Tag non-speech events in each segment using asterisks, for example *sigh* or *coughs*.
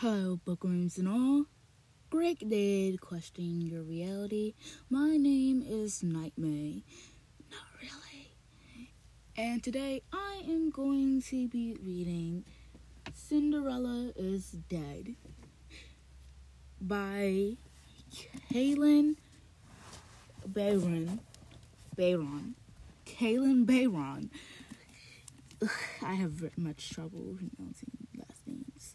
Hello, bookworms and all. Great day questioning your reality. My name is Nightmare. Not really. And today I am going to be reading Cinderella is Dead by Kalynn Bayron. Bayron. Kalynn Bayron. I have much trouble pronouncing last names.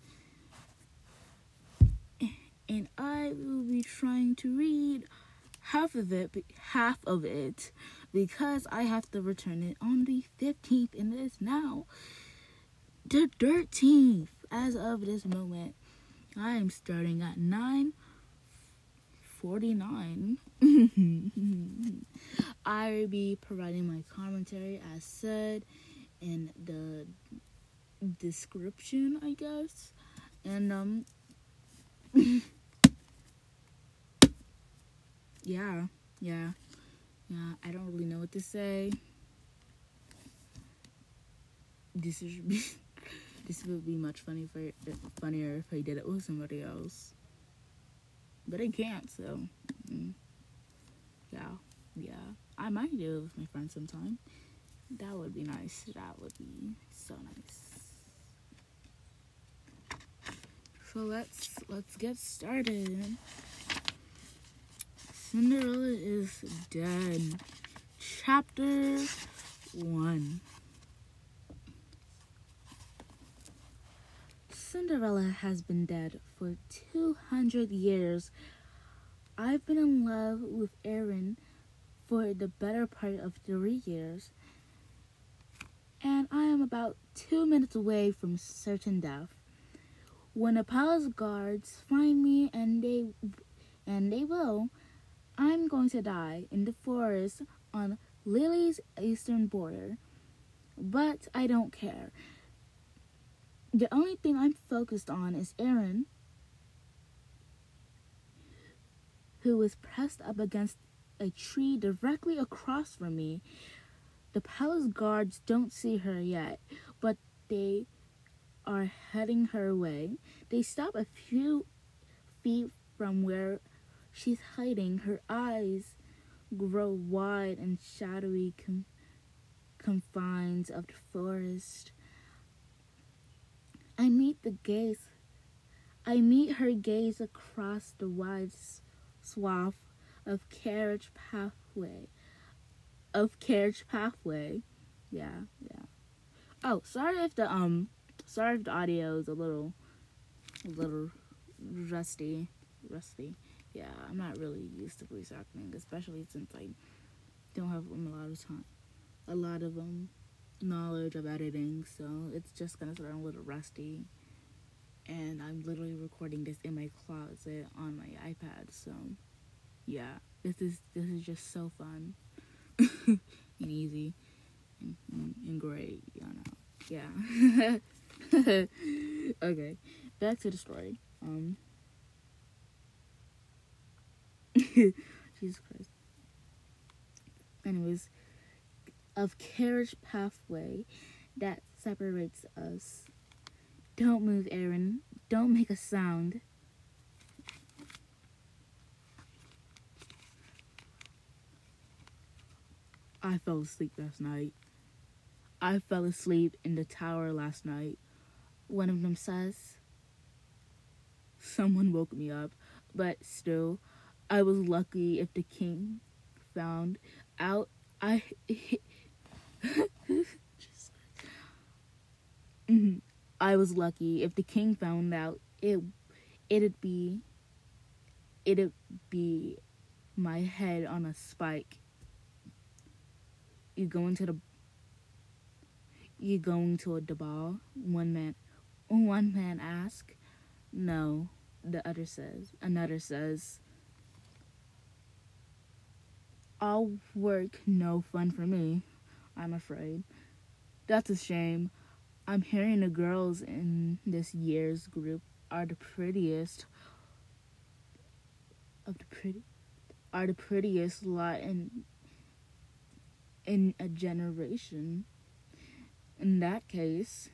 And I will be trying to read half of it, half of it, because I have to return it on the 15th, and it is now the 13th as of this moment. I am starting at 9:49. *laughs* I will be providing my commentary as said in the description, I guess. And um *laughs* yeah, yeah. Yeah, I don't really know what to say. This is *laughs* this would be much funny for funnier if I did it with somebody else. But I can't, so mm, yeah, yeah. I might do it with my friends sometime. That would be nice. That would be so nice. So let's let's get started. Cinderella is dead. Chapter 1. Cinderella has been dead for 200 years. I've been in love with Erin for the better part of three years, and I am about two minutes away from certain death. When the palace guards find me, and they and they will, I'm going to die in the forest on Lily's eastern border. But I don't care. The only thing I'm focused on is Erin, who was pressed up against a tree directly across from me. The palace guards don't see her yet, but they are heading her way. They stop a few feet from where she's hiding. Her eyes grow wide and shadowy com- confines of the forest. I meet the gaze. I meet her gaze across the wide swath of carriage pathway. Of carriage pathway. Yeah, yeah. Oh, sorry if the um sorry if the audio is a little a little rusty. Rusty. Yeah, I'm not really used to voice acting, especially since I don't have um, a lot of time a lot of um knowledge of editing, so it's just gonna sound a little rusty. And I'm literally recording this in my closet on my iPad, so yeah, this is this is just so fun *laughs* and easy and, and, and great, you know. Yeah. *laughs* okay, back to the story. Um, *laughs* Jesus Christ. Anyways, of carriage pathway that separates us. Don't move, Erin. Don't make a sound. I fell asleep last night. I fell asleep in the tower last night. One of them says. Someone woke me up, but still, I was lucky if the king found out I. *laughs* mm-hmm. I was lucky if the king found out it it'd be it'd be my head on a spike you go into the you going to a ball? One man one man ask. No, the other says. Another says. All work, no fun for me, I'm afraid. That's a shame. I'm hearing the girls in this year's group are the prettiest of the pretty are the prettiest lot in in a generation. In that case,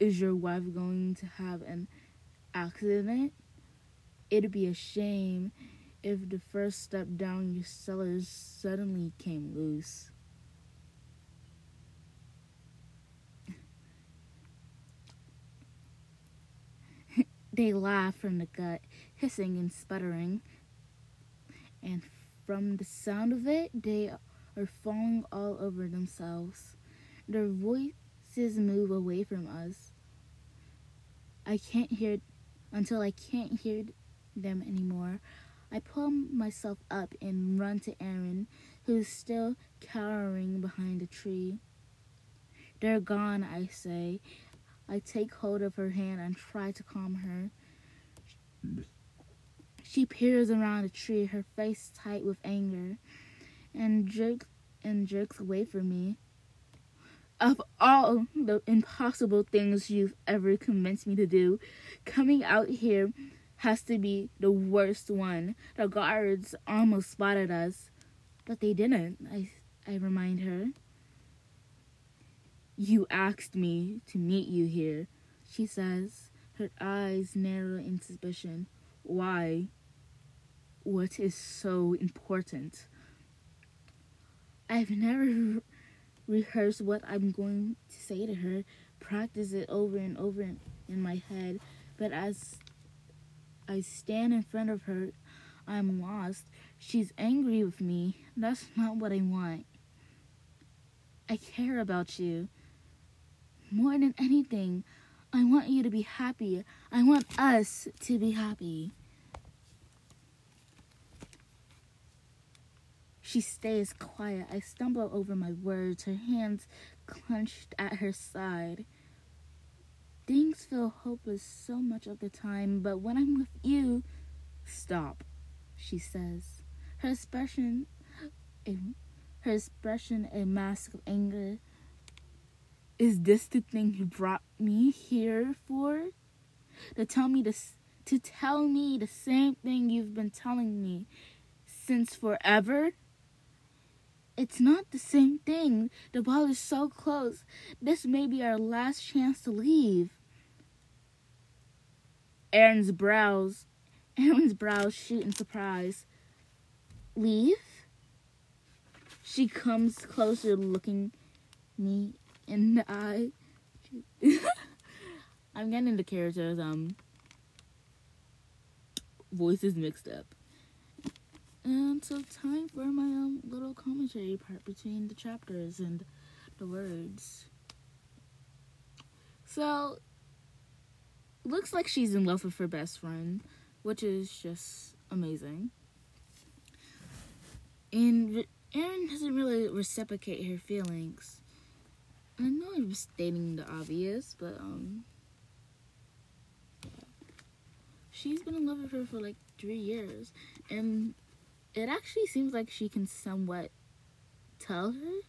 is your wife going to have an accident. It'd be a shame if the first step down your cellars suddenly came loose. *laughs* they laugh from the gut, hissing and sputtering. And from the sound of it, they are falling all over themselves. Their voices move away from us. I can't hear until I can't hear them anymore. I pull myself up and run to Erin, who is still cowering behind a tree. They're gone, I say. I take hold of her hand and try to calm her. She peers around the tree, her face tight with anger, and jerks and jerks away from me. Of all the impossible things you've ever convinced me to do, coming out here has to be the worst one. The guards almost spotted us, but they didn't, I, I remind her. You asked me to meet you here, she says, her eyes narrow in suspicion. Why? What is so important? I've never re- rehearsed what I'm going to say to her, practice it over and over in, in my head, but as I stand in front of her. I'm lost. She's angry with me. That's not what I want. I care about you. More than anything, I want you to be happy. I want us to be happy. She stays quiet. I stumble over my words, her hands clenched at her side. Things feel hopeless so much of the time, but when I'm with you, stop, she says. Her expression, a, her expression, a mask of anger. Is this the thing you brought me here for? To tell me this, to tell me the same thing you've been telling me since forever? It's not the same thing. The ball is so close. This may be our last chance to leave. Erin's brows, *laughs* Erin's brows shoot in surprise. Leave? She comes closer, looking me in the eye. *laughs* I'm getting the characters' um voices mixed up. And so time for my um, little commentary part between the chapters and the words. So, looks like she's in love with her best friend, which is just amazing. And Erin doesn't really reciprocate her feelings. I know I'm stating the obvious, but um, she's been in love with her for like three years, and it actually seems like she can somewhat tell her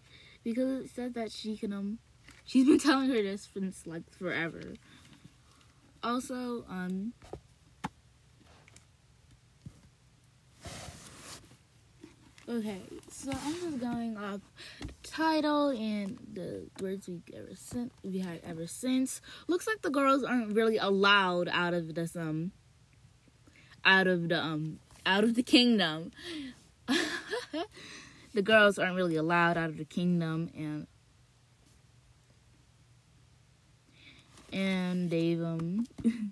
because it said that she can um she's been telling her this since like forever. Also, um Okay, so I'm just going off title and the words we ever we had ever since. Looks like the girls aren't really allowed out of this um out of the um out of the kingdom. *laughs* the girls aren't really allowed out of the kingdom and and they've um *laughs*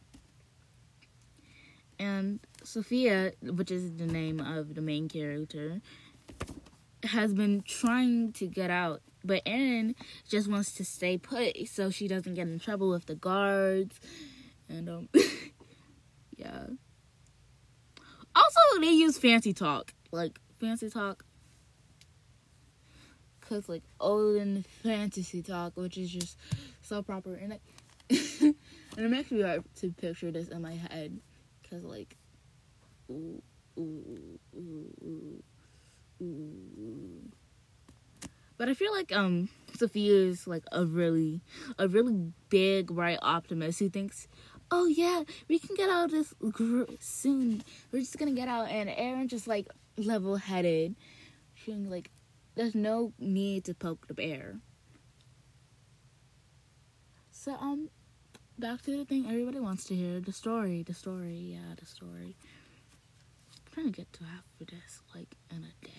and Sophia, which is the name of the main character, has been trying to get out, but Erin just wants to stay put so she doesn't get in trouble with the guards. And um *laughs* yeah. Also, they use fancy talk, like fancy talk, cause like olden fantasy talk, which is just so proper, and it, and makes me hard to picture this in my head, cause like, ooh, ooh, ooh, ooh, But I feel like um Sophia is like a really a really big bright optimist who thinks oh yeah, we can get out of this gr- soon. We're just gonna get out. And Erin just like level headed. She's like, there's no need to poke the bear. So um, back to the thing everybody wants to hear the story, the story, yeah, the story. I'm trying to get to half of this like in a day.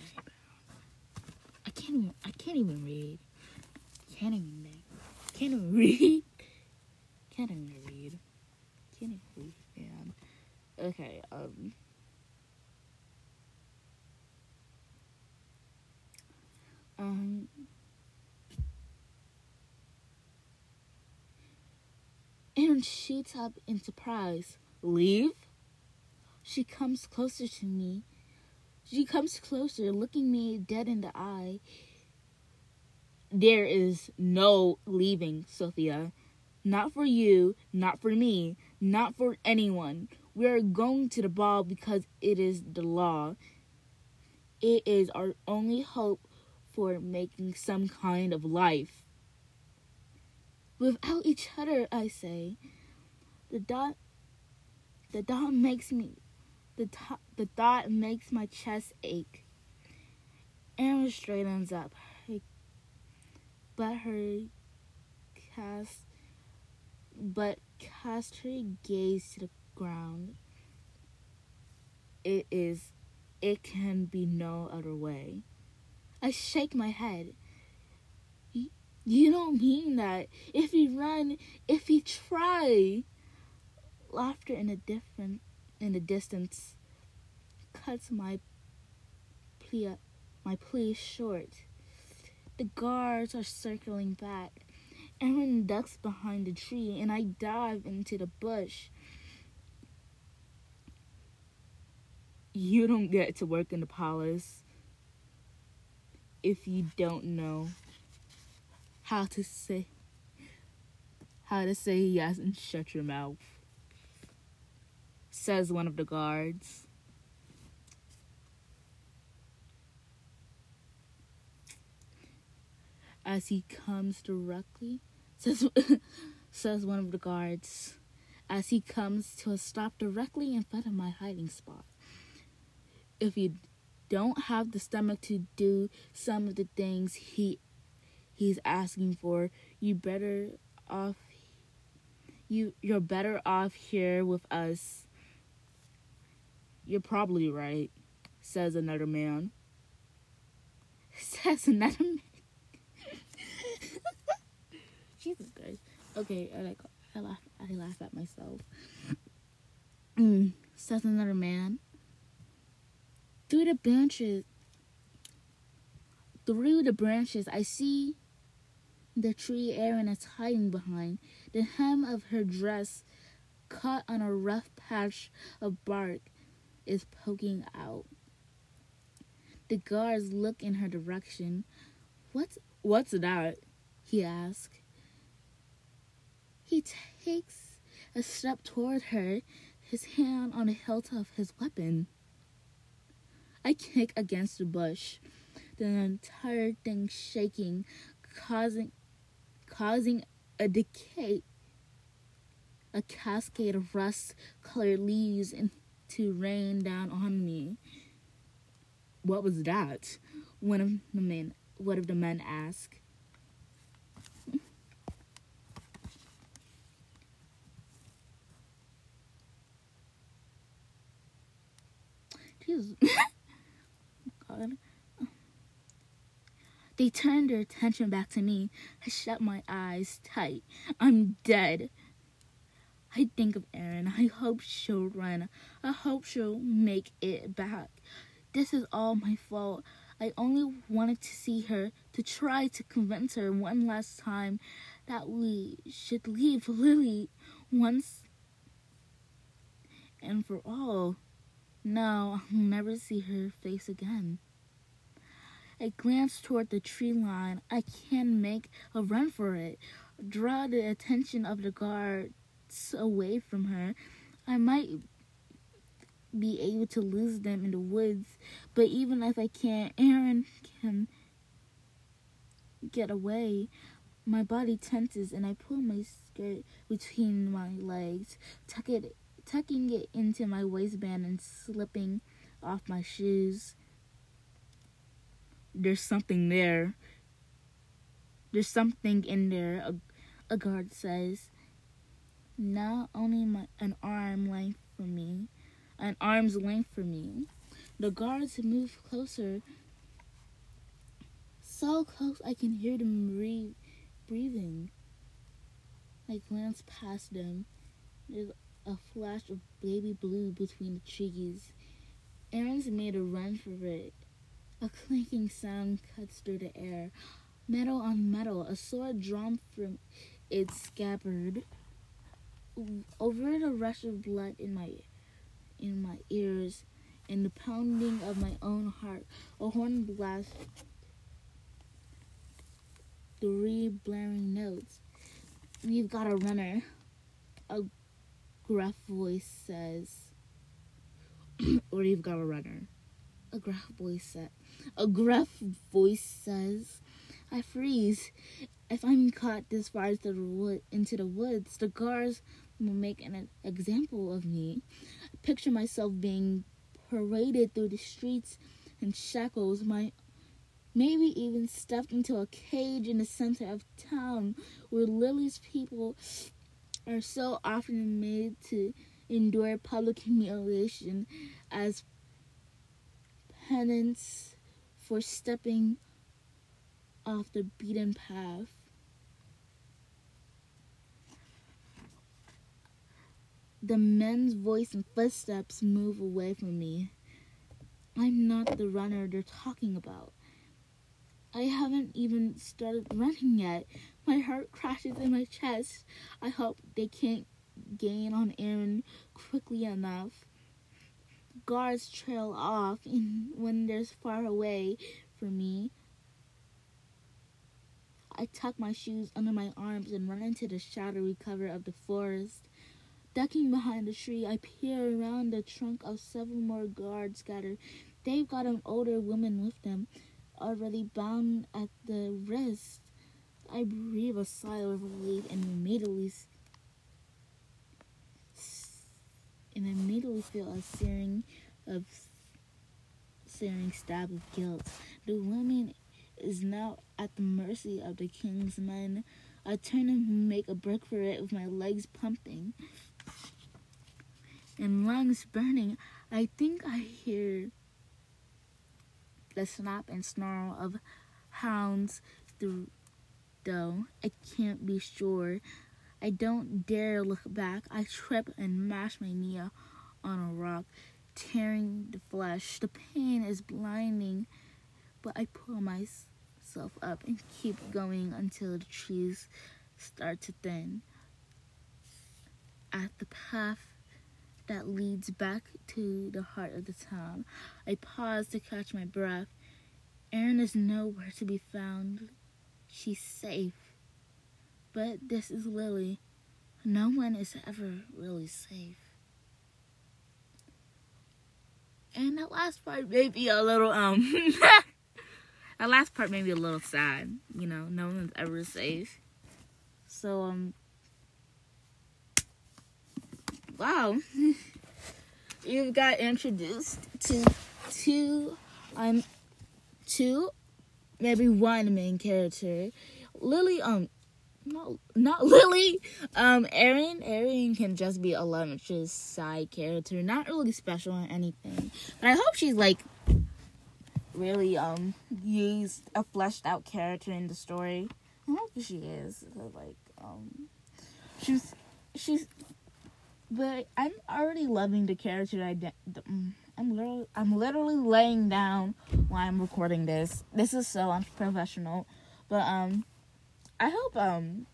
I can't even I can't even read. Can't even read. can't even read. Can't even read. Can't even read, man. Okay, um Um and shoots up in surprise. Leave? She comes closer to me. She comes closer, looking me dead in the eye. There is no leaving, Sophia. Not for you, not for me, not for anyone. We are going to the ball because it is the law. It is our only hope for making some kind of life without each other, I say. The dot the dot makes me the to, the thought makes my chest ache. Erin straightens up, but her cast but cast her gaze to the ground. It is it can be no other way. I shake my head. You don't mean that. If we run, if we try. Laughter in a different in the distance cuts my plea my plea short. The guards are circling back. Erin ducks behind the tree and I dive into the bush. You don't get to work in the palace if you don't know how to say how to say yes and shut your mouth says one of the guards. As he comes directly says *laughs* says one of the guards as he comes to a stop directly in front of my hiding spot. If you don't have the stomach to do some of the things he he's asking for, you better off you you're better off here with us. You're probably right, says another man. *laughs* Says another man. *laughs* Jesus Christ. Okay, I like I laugh I laugh at myself. Mm, says another man. Through the branches through the branches I see the tree Erin is hiding behind. The hem of her dress, caught on a rough patch of bark, is poking out. The guards look in her direction. What's what's that? he asks. He takes a step toward her, his hand on the hilt of his weapon. I kick against the bush, the entire thing shaking, causing causing a decay, a cascade of rust colored leaves to rain down on me. What was that? One of the men one of the men asked. *laughs* Jesus. *laughs* God. They turned their attention back to me. I shut my eyes tight. I'm dead. I think of Erin. I hope she'll run. I hope she'll make it back. This is all my fault. I only wanted to see her, to try to convince her one last time that we should leave Lily once and for all. No, I'll never see her face again. I glance toward the tree line. I can make a run for it, draw the attention of the guards away from her. I might be able to lose them in the woods, but even if I can't, Erin can get away. My body tenses and I pull my skirt between my legs, tuck it, tucking it into my waistband and slipping off my shoes there's something there. There's something in there, a, a guard says. not only my, an arm length from me, an arm's length from me. The guards move closer, so close I can hear them breathe, breathing. I glance past them. There's a flash of baby blue between the trees. Erin's made a run for it. A clinking sound cuts through the air. Metal on metal, a sword drawn from its scabbard. Over the rush of blood in my in my ears and the pounding of my own heart, a horn blast three blaring notes. We've got a runner. A gruff voice says, *clears throat* or you've got a runner. A gruff voice said, a gruff voice says, I freeze. If I'm caught this far into the, wood, into the woods, the guards will make an example of me. picture myself being paraded through the streets in shackles, my maybe even stuffed into a cage in the center of town where Lily's people are so often made to endure public humiliation as penance for stepping off the beaten path. The men's voice and footsteps move away from me. I'm not the runner they're talking about. I haven't even started running yet. My heart crashes in my chest. I hope they can't gain on Erin quickly enough. Guards trail off *laughs* when they're far away from me. I tuck my shoes under my arms and run into the shadowy cover of the forest. Ducking behind a tree, I peer around the trunk of several more guards scattered. They've got an older woman with them already bound at the wrist. I breathe a sigh of relief and immediately and I immediately feel a searing of searing stab of guilt. The woman is now at the mercy of the king's men. I turn and make a break for it with my legs pumping and lungs burning. I think I hear the snap and snarl of hounds through though I can't be sure. I don't dare look back. I trip and mash my knee on a rock, tearing the flesh. The pain is blinding, but I pull myself up and keep going until the trees start to thin. At the path that leads back to the heart of the town. I pause to catch my breath. Erin is nowhere to be found. She's safe. But this is Lily. No one is ever really safe. And that last part may be a little, um, *laughs* that last part may be a little sad. You know, no one's ever safe. So, um, wow. *laughs* you've got introduced to two um two maybe one main character. Lily um not not *laughs* Lily. Um Erin Erin can just be a love side character, not really special or anything. But I hope she's like really um used a fleshed out character in the story. I hope she is. Like um she's she's but I'm already loving the character I de- mm, I'm literally I'm literally laying down while I'm recording this. This is so unprofessional. But um I hope um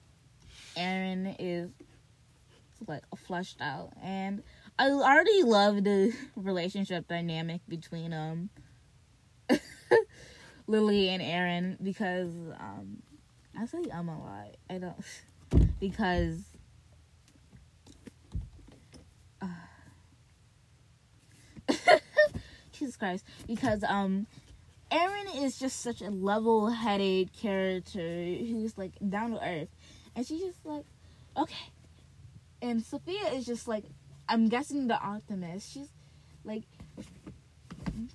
Erin is like flushed out and I already love the *laughs* relationship dynamic between um *laughs* Lily and Erin because um I say um a lot. I don't *laughs* because Jesus Christ, because um, Erin is just such a level-headed character who's like down to earth, and she's just like, okay. And Sophia is just like, I'm guessing the optimist. She's like,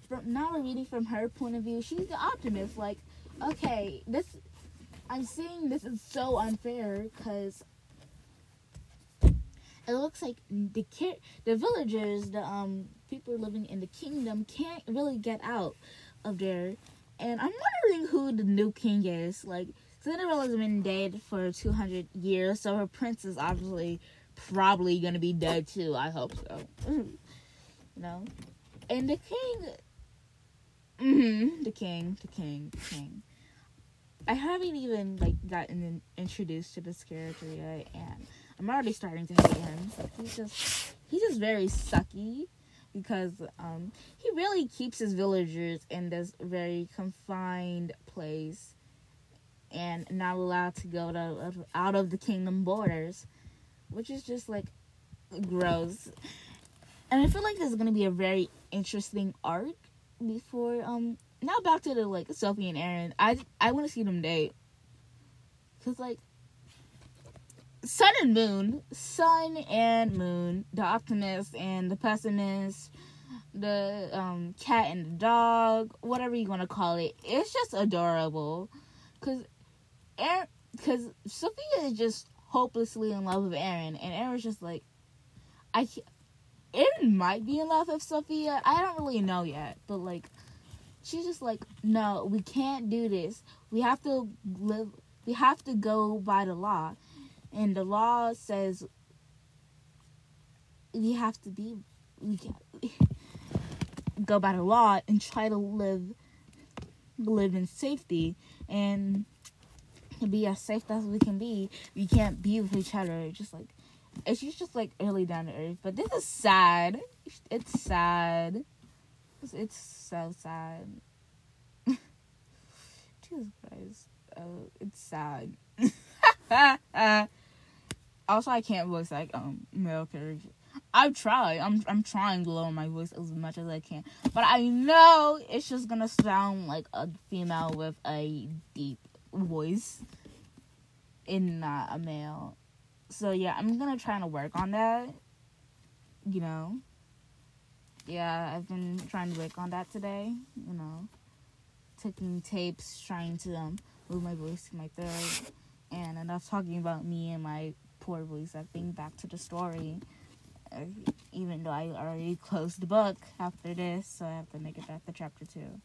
from now we're reading from her point of view. She's the optimist. Like, okay, this I'm seeing this is so unfair because it looks like the the villagers, the um people living in the kingdom can't really get out of there. And I'm wondering who the new king is. Like Cinderella's been dead for 200 years, so her prince is obviously probably gonna be dead too. I hope so. you know, and the king, mm-hmm, the king, the king, the king. I haven't even like gotten introduced to this character yet, and I'm already starting to hate him. He's just he's just very sucky because um, he really keeps his villagers in this very confined place and not allowed to go to out of the kingdom borders, which is just like gross. And I feel like this is gonna be a very interesting arc before um now back to the like Sophie and Erin. I I want to see them date because like Sun and Moon, Sun and Moon, the optimist and the pessimist, the um cat and the dog, whatever you want to call it. It's just adorable because Erin, because Sophia is just hopelessly in love with Erin, and Erin's just like, I. Erin might be in love with Sophia. I don't really know yet, but like she's just like, no, we can't do this. We have to live. We have to go by the law, and the law says we have to be. We *laughs* go by the law and try to live live in safety and be as safe as we can be. We can't be with each other. Just like it's just like really down to earth. But this is sad. It's sad. It's so sad. *laughs* Jesus Christ. Oh, it's sad. *laughs* also, I can't voice like um male characters. I try. I'm I'm trying to lower my voice as much as I can, but I know it's just gonna sound like a female with a deep voice, and not a male. So yeah, I'm gonna try to work on that. You know yeah, I've been trying to work on that today. You know, taking tapes, trying to um, move my voice to my throat, and enough talking about me and my poor. I think back to the story. Uh, even though I already closed the book after this, so I have to make it back to chapter two.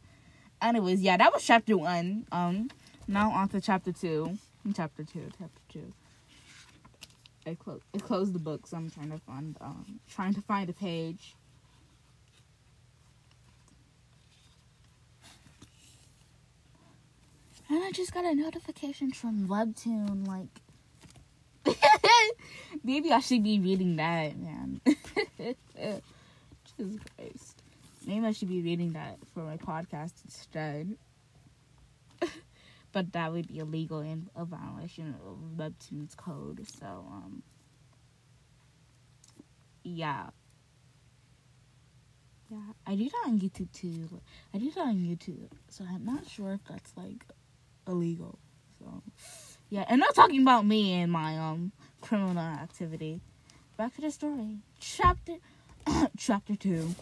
Anyways, yeah, that was chapter one. Um, now on to chapter two. Chapter two. Chapter two. I close I closed the book, so I'm trying to find um trying to find a page And I just got a notification from Webtoon, like. *laughs* Maybe I should be reading that, man. *laughs* Jesus Christ. Maybe I should be reading that for my podcast instead. *laughs* but that would be illegal and a violation of Webtoon's code, so, um. Yeah. Yeah, I do that on YouTube too. I do that on YouTube, so I'm not sure if that's like illegal. So yeah, and not talking about me and my um criminal activity. Back to the story. Chapter *coughs* chapter two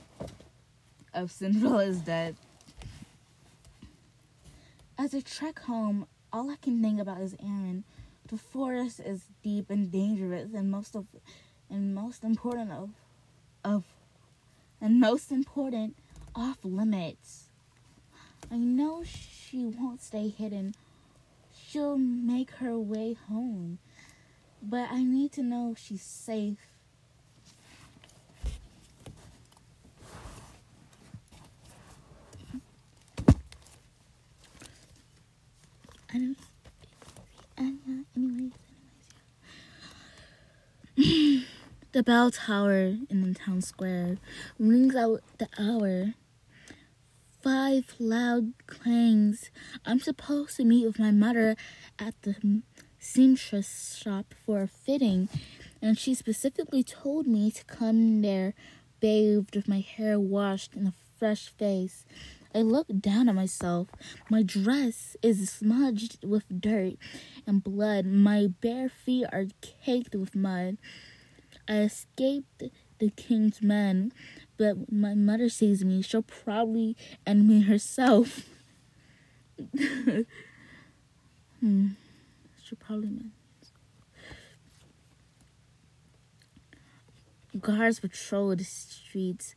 of Cinderella's Dead. As I trek home, all I can think about is Erin. The forest is deep and dangerous, and most of, and most important of, of, and most important, off limits. I know she won't stay hidden. She'll make her way home. But I need to know she's safe. anyways, anyways. the bell tower in the town square rings out the hour five loud clangs. I'm supposed to meet with my mother at the seamstress shop for a fitting, and she specifically told me to come there bathed with my hair washed and a fresh face. I look down at myself. My dress is smudged with dirt and blood. My bare feet are caked with mud. I escaped the king's men but my mother sees me, she'll probably end me herself. *laughs* hmm. She'll probably end. Guards patrol the streets.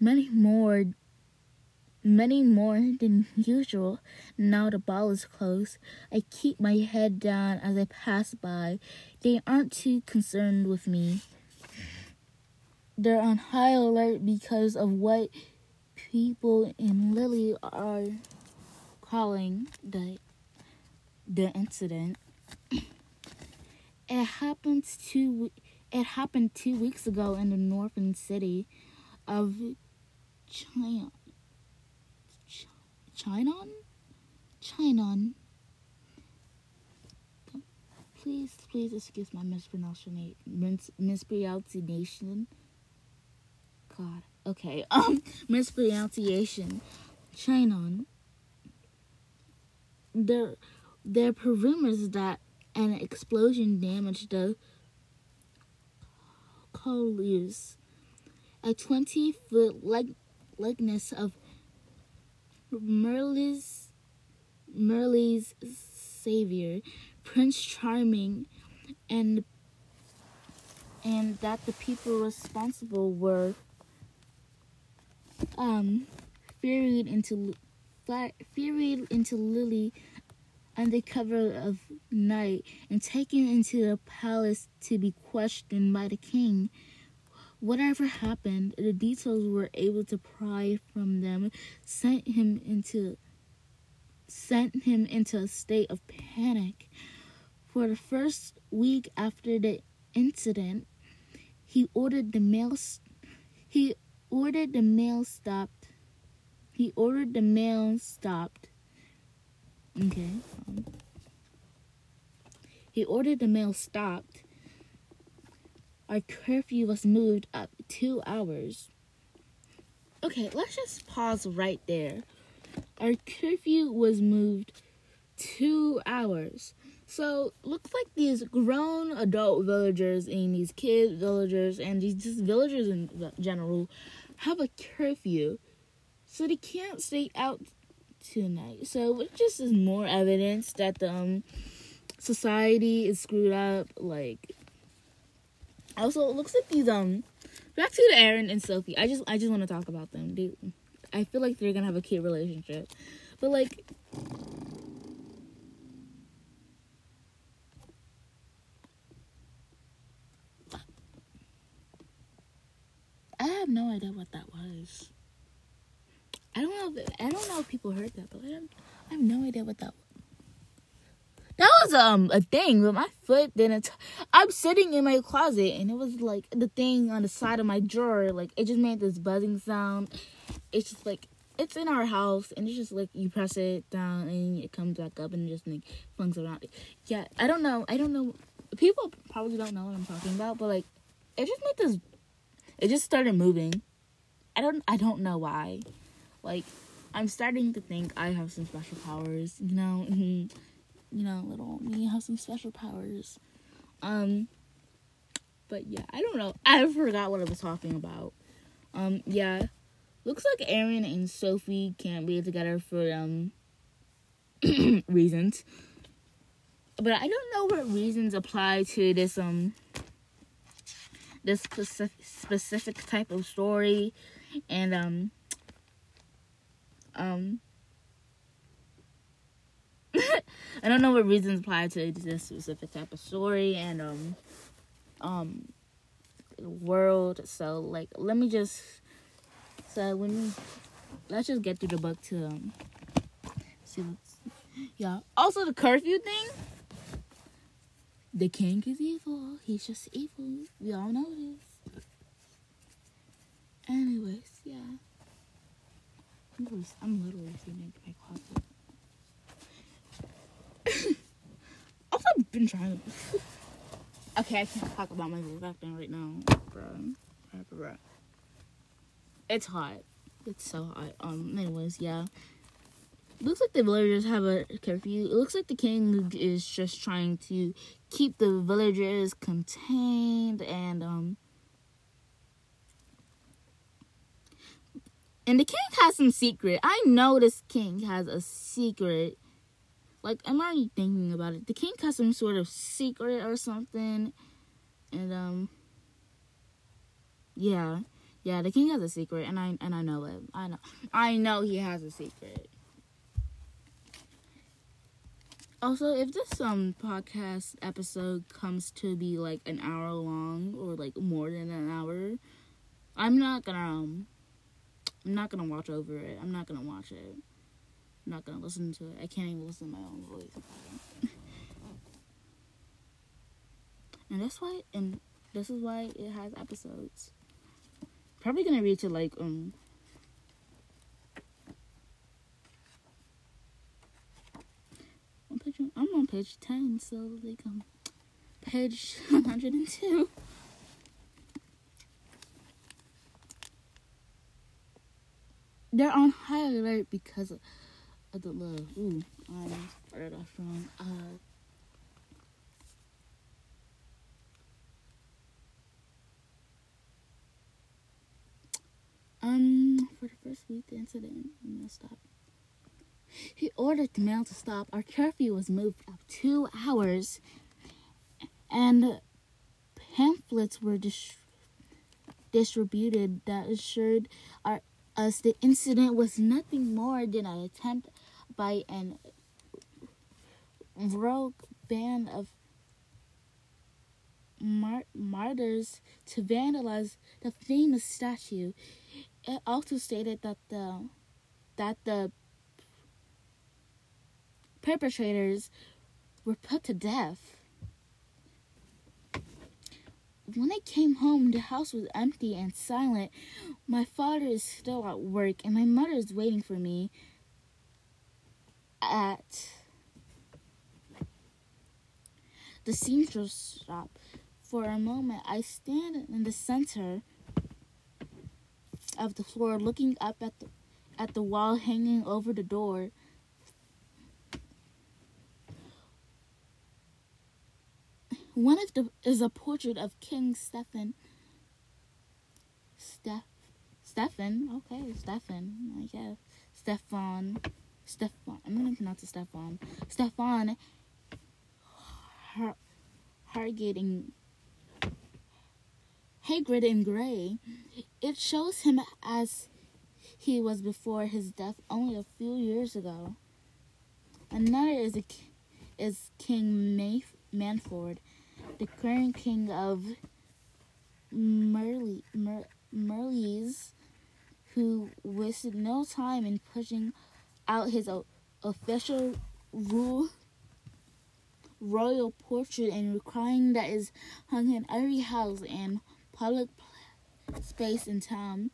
Many more many more than usual. Now the ball is close. I keep my head down as I pass by. They aren't too concerned with me. They're on high alert because of what people in Lily are calling the the incident. It happened two it happened two weeks ago in the northern city of China Chinon? Chinon. Please, please excuse my mispronunciation. Mispronunciation. God. Okay. *laughs* Um, mispronunciation. Chinon. There, there are rumors that an explosion damaged the colliers. A 20 foot leg- likeness of Merle's Merle's savior, Prince Charming, and and that the people responsible were um ferried into ferried into Lily under cover of night and taken into the palace to be questioned by the king. Whatever happened, the details were able to pry from them, sent him into sent him into a state of panic. For the first week after the incident, he ordered the mail he ordered the mail stopped. He ordered the mail stopped. Okay. Um, he ordered the mail stopped our curfew was moved up two hours. Okay, let's just pause right there. Our curfew was moved two hours. So looks like these grown adult villagers and these kid villagers and these just villagers in general have a curfew. So they can't stay out tonight. So it just is more evidence that the um, society is screwed up. Like also, it looks like these um back to the Erin and Sophie. I just I just want to talk about them. They I feel like they're gonna have a cute relationship, but like. I have no idea what that was. I don't know. If, I don't know if people heard that, but I, I have no idea what that was. That was um a thing, but my foot didn't. I'm sitting in my closet, and it was like the thing on the side of my drawer. Like it just made this buzzing sound. It's just like it's in our house, and it's just like you press it down, and it comes back up, and just like flings around. Yeah, I don't know. I don't know. People probably don't know what I'm talking about, but like it just made this. It just started moving. I don't. I don't know why. Like I'm starting to think I have some special powers. You know. *laughs* You know, little me have some special powers. Um, but yeah, I don't know. I forgot what I was talking about. Um, yeah, looks like Erin and Sophie can't be together for um *clears throat* reasons. But I don't know what reasons apply to this um this specific specific type of story and um um *laughs* I don't know what reasons apply to this specific type of story and um um world. So like let me just so when let's just get through the book to um see what's yeah. Also the curfew thing. The king is evil. He's just evil. We all know this. Anyways, yeah. I'm literally sitting in my closet. also, *laughs* I've been trying to. *laughs* okay, I can't talk about my acting right now, bro. It's hot. It's so hot. Um. Anyways, yeah. Looks like the villagers have a curfew. It looks like the king is just trying to keep the villagers contained and um. And the king has some secret. I know this king has a secret like I'm already thinking about it. The king has some sort of secret or something, and um, Yeah, yeah. The king has a secret, and I and I know it. I know. I know he has a secret. Also, if this um podcast episode comes to be like an hour long or like more than an hour, I'm not gonna um, I'm not gonna watch over it. I'm not gonna watch it. I'm not gonna listen to it. I can't even listen to my own voice. *laughs* and that's why and this is why it has episodes. Probably gonna reach it like um on page I'm on page ten, so like um page *laughs* one hundred and two. They're on high alert because of, of the love. Ooh, I started off wrong. Uh, Um, for the first week, the incident, the mail stop. He ordered the mail to stop. Our curfew was moved up two hours, and pamphlets were dis- distributed that assured our, us the incident was nothing more than an attempt by an rogue band of mar- martyrs to vandalize the famous statue it also stated that the that the perpetrators were put to death. When I came home, the house was empty and silent. My father is still at work, and my mother is waiting for me at the seamstress shop. For a moment, I stand in the center of the floor, looking up at the at the wall hanging over the door. One of the is a portrait of King Stephen. Steph, Stephen, okay, Stephen, I guess. Stefan, Stefan. I'm gonna pronounce it Stefan. Stefan. Har, Hargate and Hagrid in gray. It shows him as he was before his death only a few years ago. Another is a, is King Manford, the current king of Merle, Mer, Merleys, who wasted no time in pushing out his o- official rule royal portrait and requiring that is hung in every house and public space in town.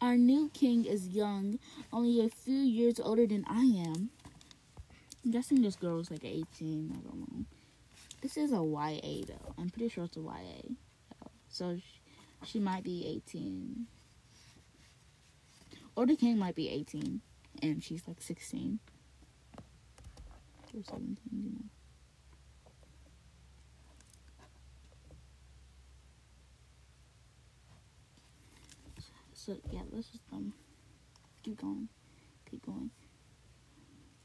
Our new king is young, only a few years older than I am. I'm guessing this girl is like 18. I don't know. This is a YA though. I'm pretty sure it's a YA. So she, might be 18. Or the king might be 18 and she's like 16 or 17, you know. So yeah, let's just um keep going, keep going.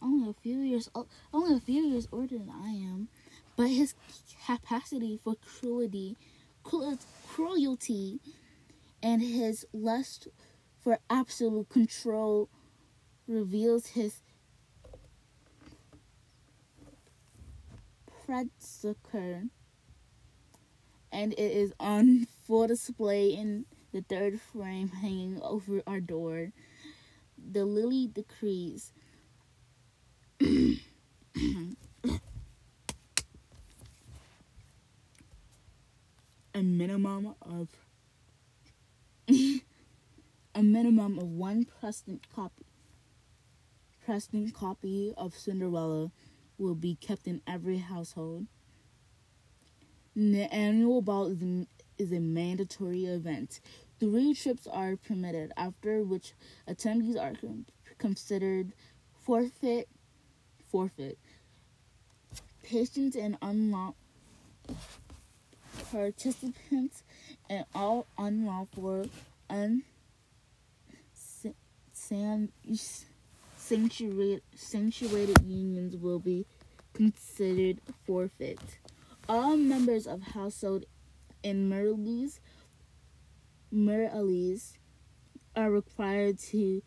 Only a few years, old only a few years older than I am, but his capacity for cruelty, cruelty, and his lust for absolute control reveals his predecessor, and it is on full display in the third frame hanging over our door. The lily decrees. *clears throat* a minimum of *laughs* a minimum of one present copy present copy of Cinderella will be kept in every household. The annual ball is is a mandatory event. Three trips are permitted, after which attendees are considered forfeit. Forfeit. Patients and unlawful participants and all unlawful un sanctuated unions will be considered forfeit. All members of household in Merleys Miralis are required to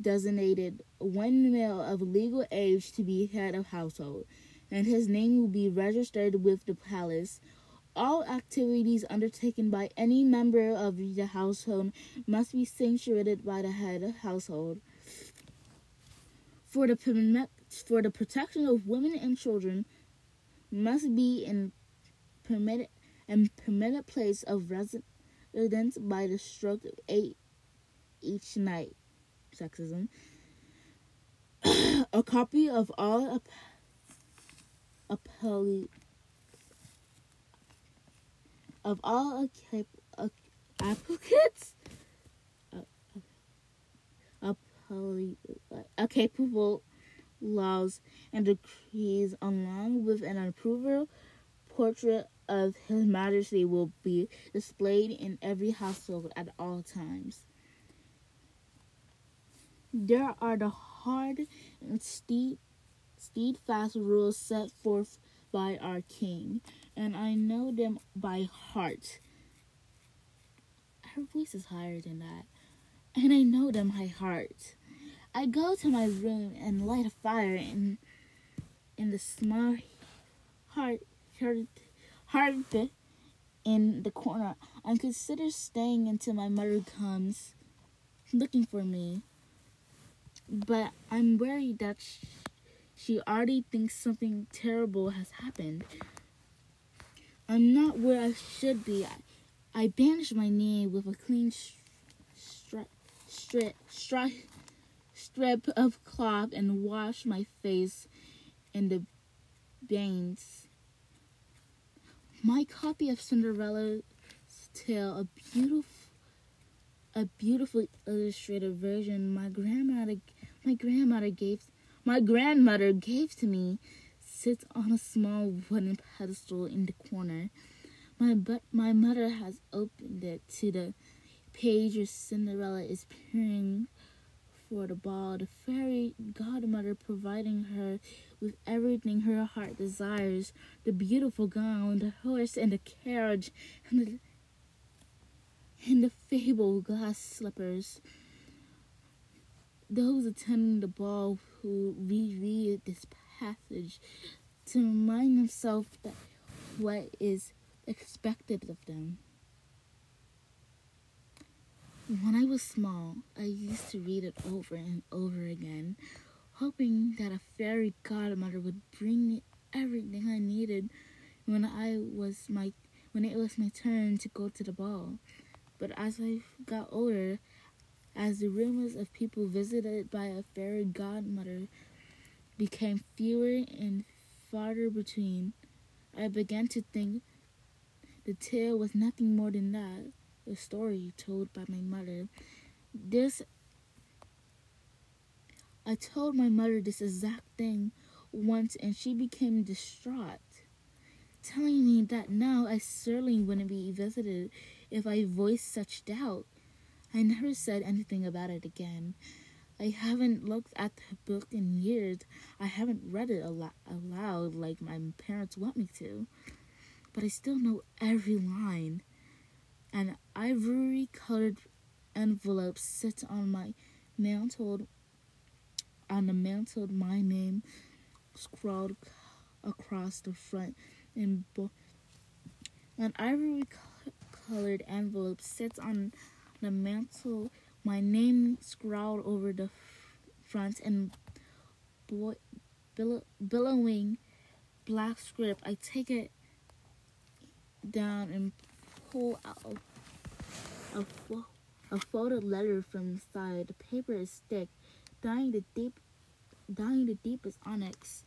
designated one male of legal age to be head of household, and his name will be registered with the palace. All activities undertaken by any member of the household must be sanctioned by the head of household. For the for the protection of women and children, must be in permitted and permitted place of residence by the stroke of eight each night. Sexism. *clears throat* a copy of all appellee of all applicants uh, a capable laws and decrees along with an approval portrait of His Majesty will be displayed in every household at all times. There are the hard and steep, steadfast rules set forth by our King, and I know them by heart. Her voice is higher than that, and I know them by heart. I go to my room and light a fire in in the small heart heart hearth in the corner. I consider staying until my mother comes looking for me but I'm worried that she already thinks something terrible has happened. I'm not where I should be. I, I bandage my knee with a clean strip, strip, strip, strip of cloth and wash my face in the veins. My copy of Cinderella's Tale, a beautiful a beautifully illustrated version my grandmother my grandmother gave my grandmother gave to me sits on a small wooden pedestal in the corner. My but my mother has opened it to the page where Cinderella is peering for the ball, the fairy godmother providing her with everything her heart desires the beautiful gown, the horse, and the carriage, and the and the fabled glass slippers. Those attending the ball who reread this passage to remind themselves that what is expected of them. When I was small, I used to read it over and over again, hoping that a fairy godmother would bring me everything I needed when I was my when it was my turn to go to the ball. But as I got older, as the rumors of people visited by a fairy godmother became fewer and farther between, I began to think the tale was nothing more than that a story told by my mother. This I told my mother this exact thing once and she became distraught, telling me that now I certainly wouldn't be visited if I voiced such doubt. I never said anything about it again. I haven't looked at the book in years. I haven't read it al- aloud like my parents want me to. But I still know every line. An ivory colored envelope sits on my mantle. On the mantle, my name scrawled across the front in bo- an ivory colored envelope sits on the mantle. My name scrawled over the front and billowing black script. I take it down and pull out a, a folded letter from inside. The paper is thick, dying the deep, dying the deepest onyx.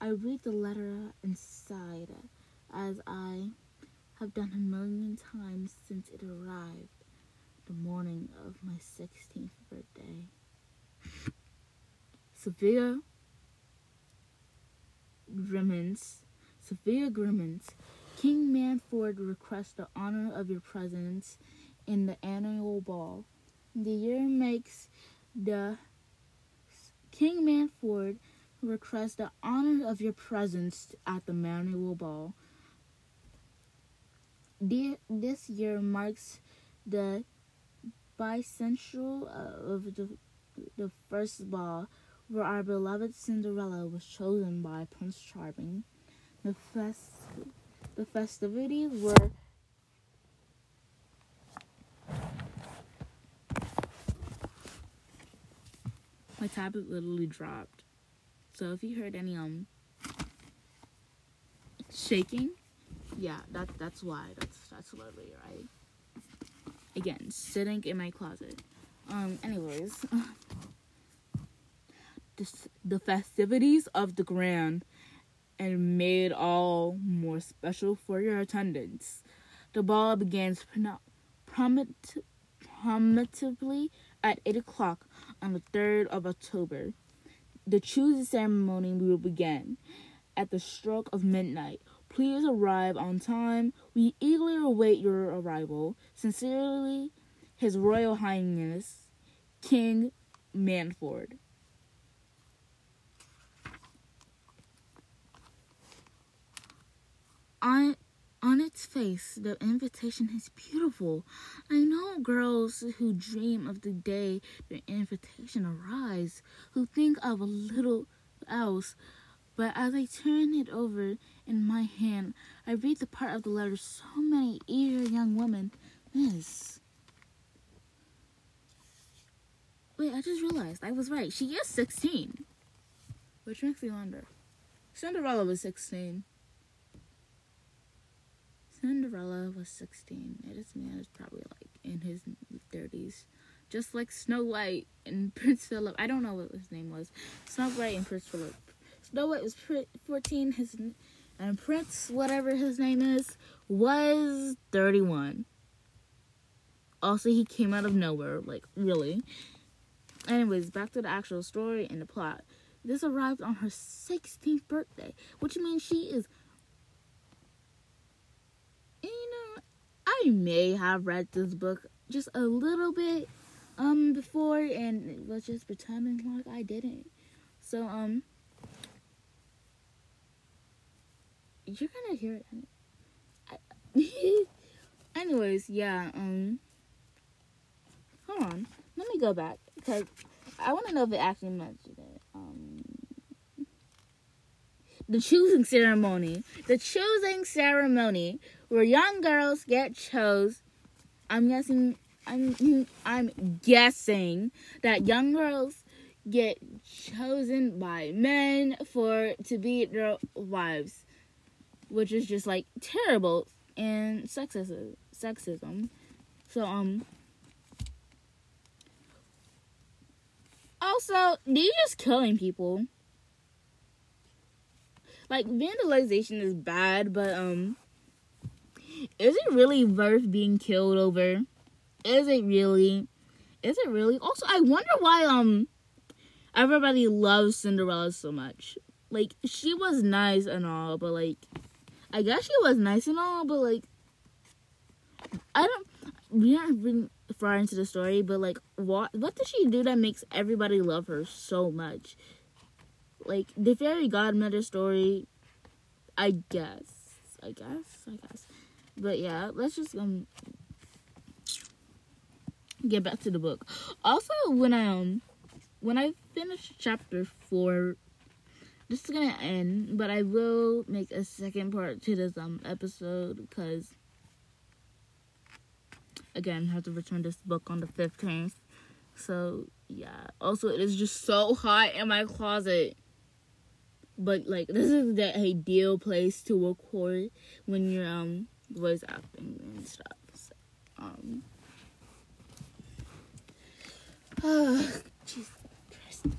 I read the letter inside as I have done a million times since it arrived the morning of my 16th birthday. Sophia Grimmins, Sophia Grimmins, King Manford requests the honor of your presence in the annual ball. The year makes the King Manford requests the honor of your presence at the annual ball. this year marks the bicentennial of the, the first ball where our beloved Cinderella was chosen by Prince Charming. The, fest, the festivities were my tablet literally dropped. So if you heard any um shaking, yeah, that that's why. That's that's literally right. Again, sitting in my closet. Um. Anyways, *laughs* this, the festivities of the grand and made all more special for your attendance. The ball begins promptly at 8 o'clock on the 3rd of October. The choosing ceremony will begin at the stroke of midnight. Please arrive on time. We eagerly await your arrival. Sincerely, His Royal Highness, King Manford. On, on its face, the invitation is beautiful. I know girls who dream of the day their invitation arrives, who think of a little else. But as I turn it over in my hand, I read the part of the letter so many eager young women miss. Wait, I just realized I was right. She is 16. Which makes me wonder. Cinderella was 16. Cinderella was 16. This man is probably like in his 30s. Just like Snow White and *laughs* Prince Philip. I don't know what his name was. Snow White and Prince Philip. Snow White was 14. His and Prince, whatever his name is, was 31. Also, he came out of nowhere. Like, really. Anyways, back to the actual story and the plot. This arrived on her 16th birthday, which means she is You know, I may have read this book just a little bit um before and was just pretending like I didn't. So um you're gonna hear it. *laughs* Anyways, yeah, um hold on. Let me go back because I want to know if it actually mentioned it. Um the choosing ceremony. The choosing ceremony where young girls get chose. I'm guessing. I'm I'm guessing that young girls get chosen by men for to be their wives, which is just like terrible and sexism. Sexism. So um. Also, they're just killing people. Like vandalization is bad, but um is it really worth being killed over? Is it really? Is it really? Also, I wonder why um everybody loves Cinderella so much. Like she was nice and all, but like I guess she was nice and all, but like I don't we aren't really far into the story, but like what what does she do that makes everybody love her so much? like the fairy godmother story i guess i guess i guess but yeah let's just um get back to the book also when i um when i finished chapter four this is gonna end but i will make a second part to this um episode because again I have to return this book on the 15th so yeah also it is just so hot in my closet but like this is the ideal place to record when you're um voice acting and stuff. So, um. *sighs*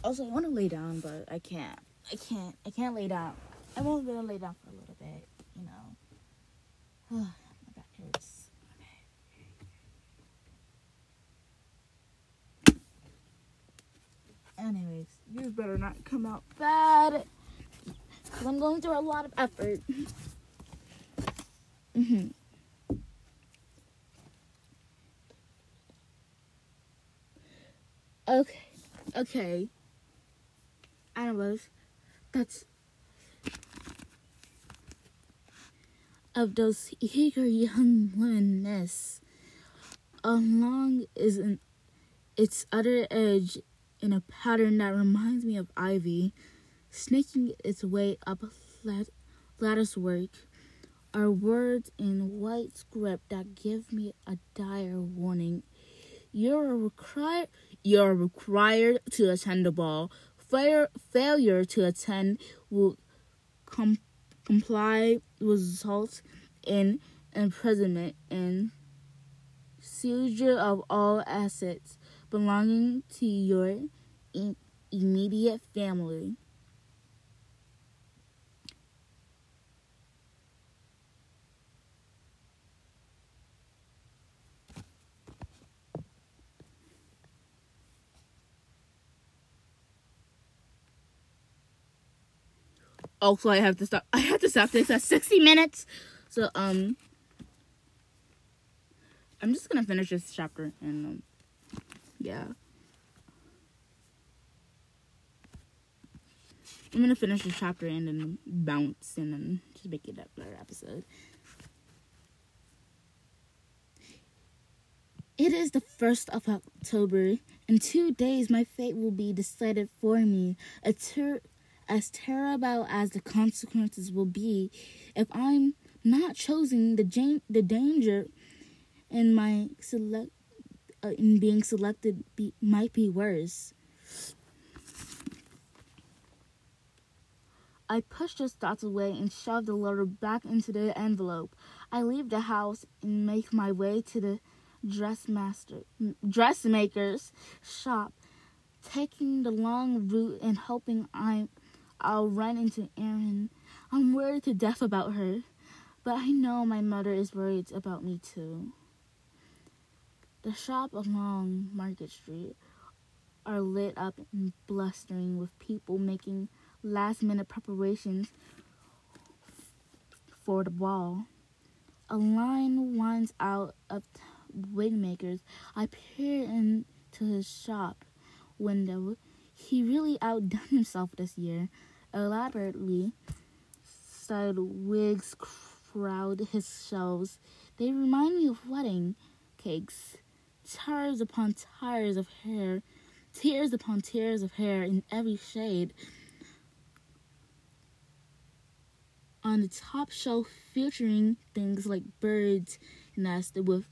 Also, I want to lay down, but I can't. I can't. I can't lay down. I won't to lay down for a little bit. You know. *sighs* my back hurts. Okay. Anyways, you better not come out bad because I'm going through a lot of effort. *laughs* mm-hmm. Okay, okay. Anyways, that's of those eager young womeness. Along is an its utter edge in a pattern that reminds me of ivy, snaking its way up lattice work are words in white script that give me a dire warning. You're required you're required to attend the ball. Failure, failure to attend will com- comply result in imprisonment and seizure of all assets belonging to your immediate family. Also I have to stop I have to stop this at 60 minutes. So um I'm just gonna finish this chapter and um yeah. I'm gonna finish this chapter and then bounce and then just make it a better episode. It is the 1st of October. In two days, my fate will be decided for me. A, ter- as terrible as the consequences will be if I'm not choosing the jan- the danger in my select uh, in being selected be- might be worse. I pushed those thoughts away and shoved the letter back into the envelope. I leave the house and make my way to the dressmaster dressmaker's shop, taking the long route and hoping I I'll run into Erin. I'm worried to death about her, but I know my mother is worried about me too. The shop along Market Street are lit up and blustering with people making last minute preparations for the ball. A line winds out of wig makers. I peer into his shop window. He really outdone himself this year elaborately styled wigs crowd his shelves. They remind me of wedding cakes, tires upon tires of hair, tiers upon tiers of hair in every shade. On the top shelf, featuring things like birds nest with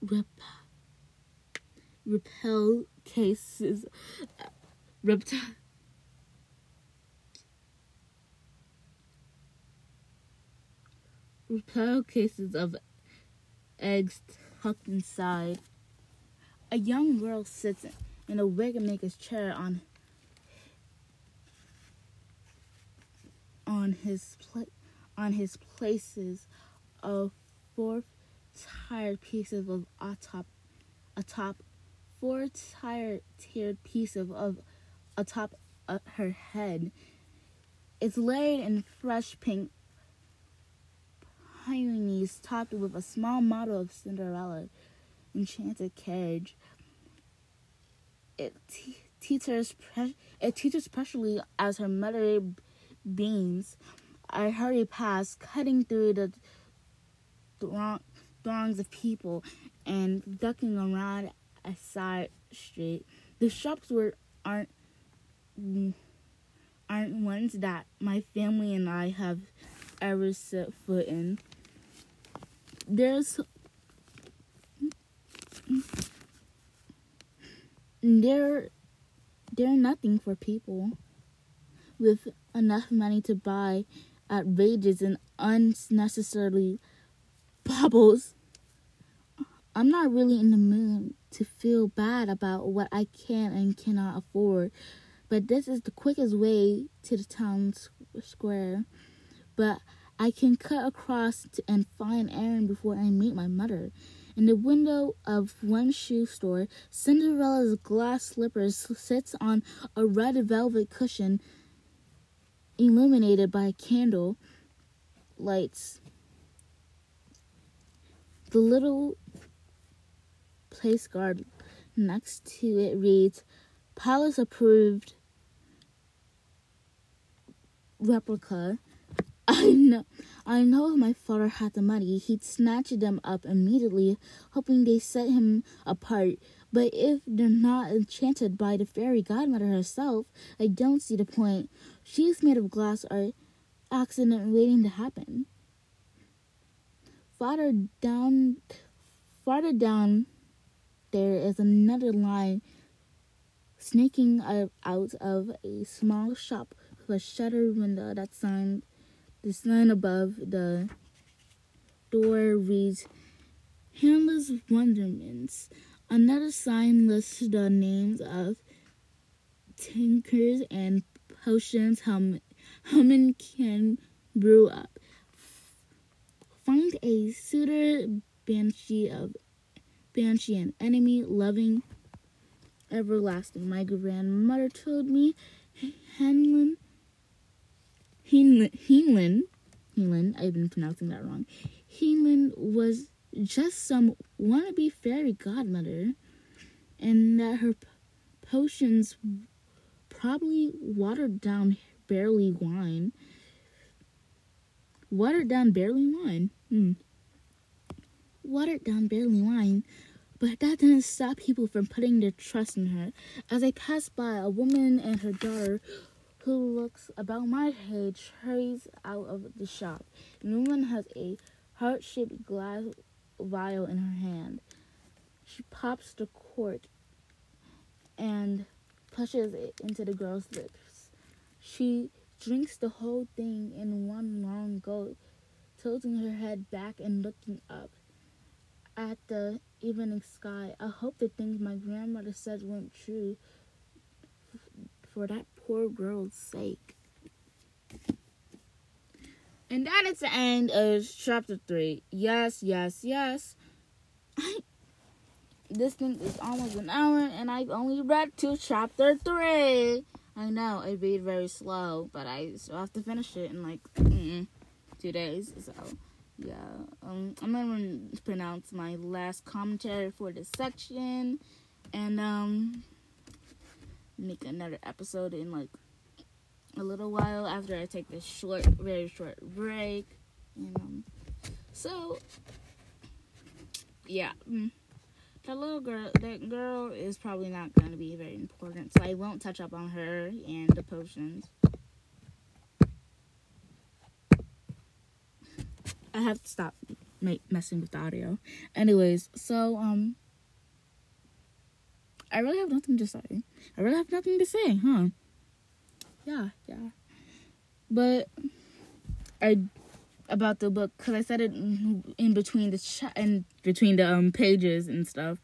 rep- repel cases reptile reptile cases of eggs tucked inside. A young girl sits in a wig maker's chair on on his pla- on his places of four tired pieces of atop atop four tired tiered pieces of, of atop uh, her head. It's layered in fresh pink peonies topped with a small model of Cinderella enchanted carriage. It te- teeters pre- it teeters pressurely as her mother beams. I hurry past, cutting through the throng- throngs of people and ducking around a side street. The shops were aren't aren't ones that my family and I have ever set foot in. There's there they're nothing for people with enough money to buy outrageous and unnecessarily baubles. I'm not really in the mood to feel bad about what I can and cannot afford but this is the quickest way to the town square. But I can cut across and find Erin before I meet my mother. In the window of one shoe store, Cinderella's glass slippers sits on a red velvet cushion illuminated by candle lights. The little place guard next to it reads Palace approved replica I know, I know if my father had the money, he'd snatch them up immediately, hoping they set him apart. But if they're not enchanted by the fairy godmother herself, I don't see the point. She's made of glass or accident waiting to happen. Farther down, farther down, there is another line snaking out of a small shop a shuttered window that sign the sign above the door reads Handless Wonderments. Another sign lists the names of tinkers and potions hum, human can brew up. Find a suitor banshee of banshee and enemy loving everlasting. My grandmother told me Henlin Heenlin, Heenlin, I've been pronouncing that wrong. Heenlin was just some wannabe fairy godmother, and that her potions probably watered down barley wine. Watered down barley wine. Hmm. Watered down barley wine. But that didn't stop people from putting their trust in her. As I passed by, a woman and her daughter who looks about my age hurries out of the shop. The woman has a heart shaped glass vial in her hand. She pops the cork and pushes it into the girl's lips. She drinks the whole thing in one long gulp, tilting her head back and looking up at the evening sky. I hope the things my grandmother said weren't true for that poor girl's sake. And that is the end of chapter three. Yes, yes, yes. *laughs* this thing is almost an hour, and I've only read to chapter three. I know I read very slow, but I still have to finish it in like two days. So yeah, um, I'm gonna pronounce my last commentary for this section, and um, make another episode in like a little while after I take this short, very short break. So yeah, mm, that little girl, that girl is probably not going to be very important, so I won't touch up on her and the potions. I have to stop messing with the audio. Anyways, so um, I really have nothing to say. I really have nothing to say, huh? Yeah, yeah. But I about the book because I said it in, between the chat in between the um pages and stuff.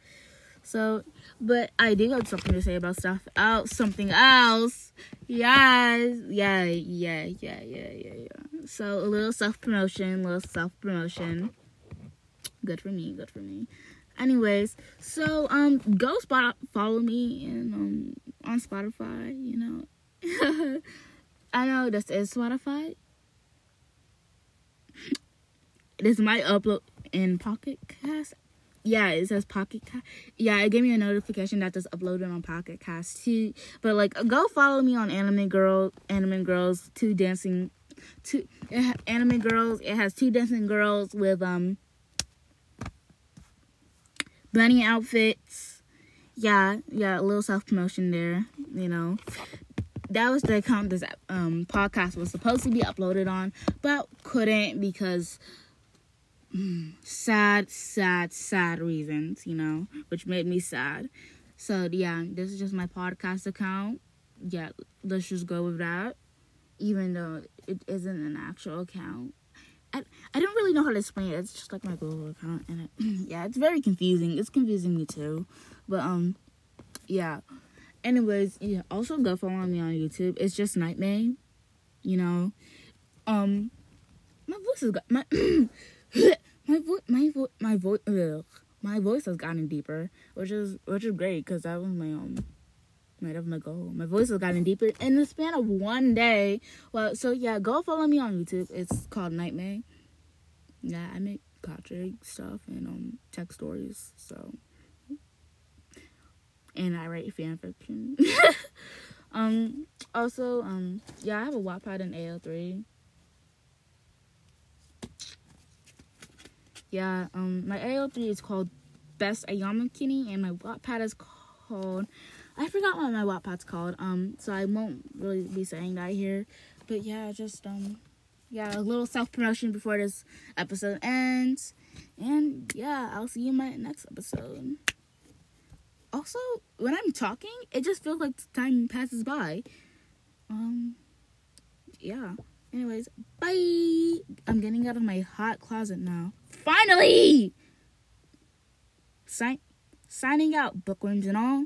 So, but I do have something to say about stuff else, something else. Yes, yeah, yeah, yeah, yeah, yeah, yeah. So a little self promotion, little self promotion. Good for me. Good for me. Anyways, so um, go spot follow me and um on Spotify. You know, *laughs* I know this is Spotify. This might upload in Pocket Cast. Yeah, it says Pocket Cast. Yeah, it gave me a notification that this uploaded on Pocket Cast too. But like, go follow me on Anime Girl, Anime Girls, two dancing, two Anime Girls. It has two dancing girls with um bunny outfits. Yeah, yeah, a little self promotion there, you know. That was the account this um, podcast was supposed to be uploaded on, but couldn't because mm, sad, sad, sad reasons, you know, which made me sad. So yeah, this is just my podcast account. Yeah, let's just go with that, even though it isn't an actual account. I, I don't really know how to explain it. It's just like my Google account, and it, *clears throat* yeah, it's very confusing. It's confusing me too, but um, yeah. Anyways, yeah. Also, go follow me on YouTube. It's just Nightmare. You know, um, my voice has got my *clears throat* my my voice my voice my voice has gotten deeper, which is which is great because that was my um might of my goal. My voice has gotten deeper in the span of one day. Well, so yeah, go follow me on YouTube. It's called Nightmare. Yeah, I make Patrick stuff and um tech stories. So, and I write fan fiction. *laughs* um, also, um, yeah, I have a Wattpad in AO3. yeah, um, my AO3 is called Best Ayamakini, and my Wattpad is called. I forgot what my Wattpad's called. Um, so I won't really be saying that here, but yeah, just um, yeah, a little self promotion before this episode ends, and yeah, I'll see you in my next episode. Also, when I'm talking, it just feels like time passes by. Um, yeah. Anyways, bye. I'm getting out of my hot closet now. Finally! Sign- signing out, bookworms and all.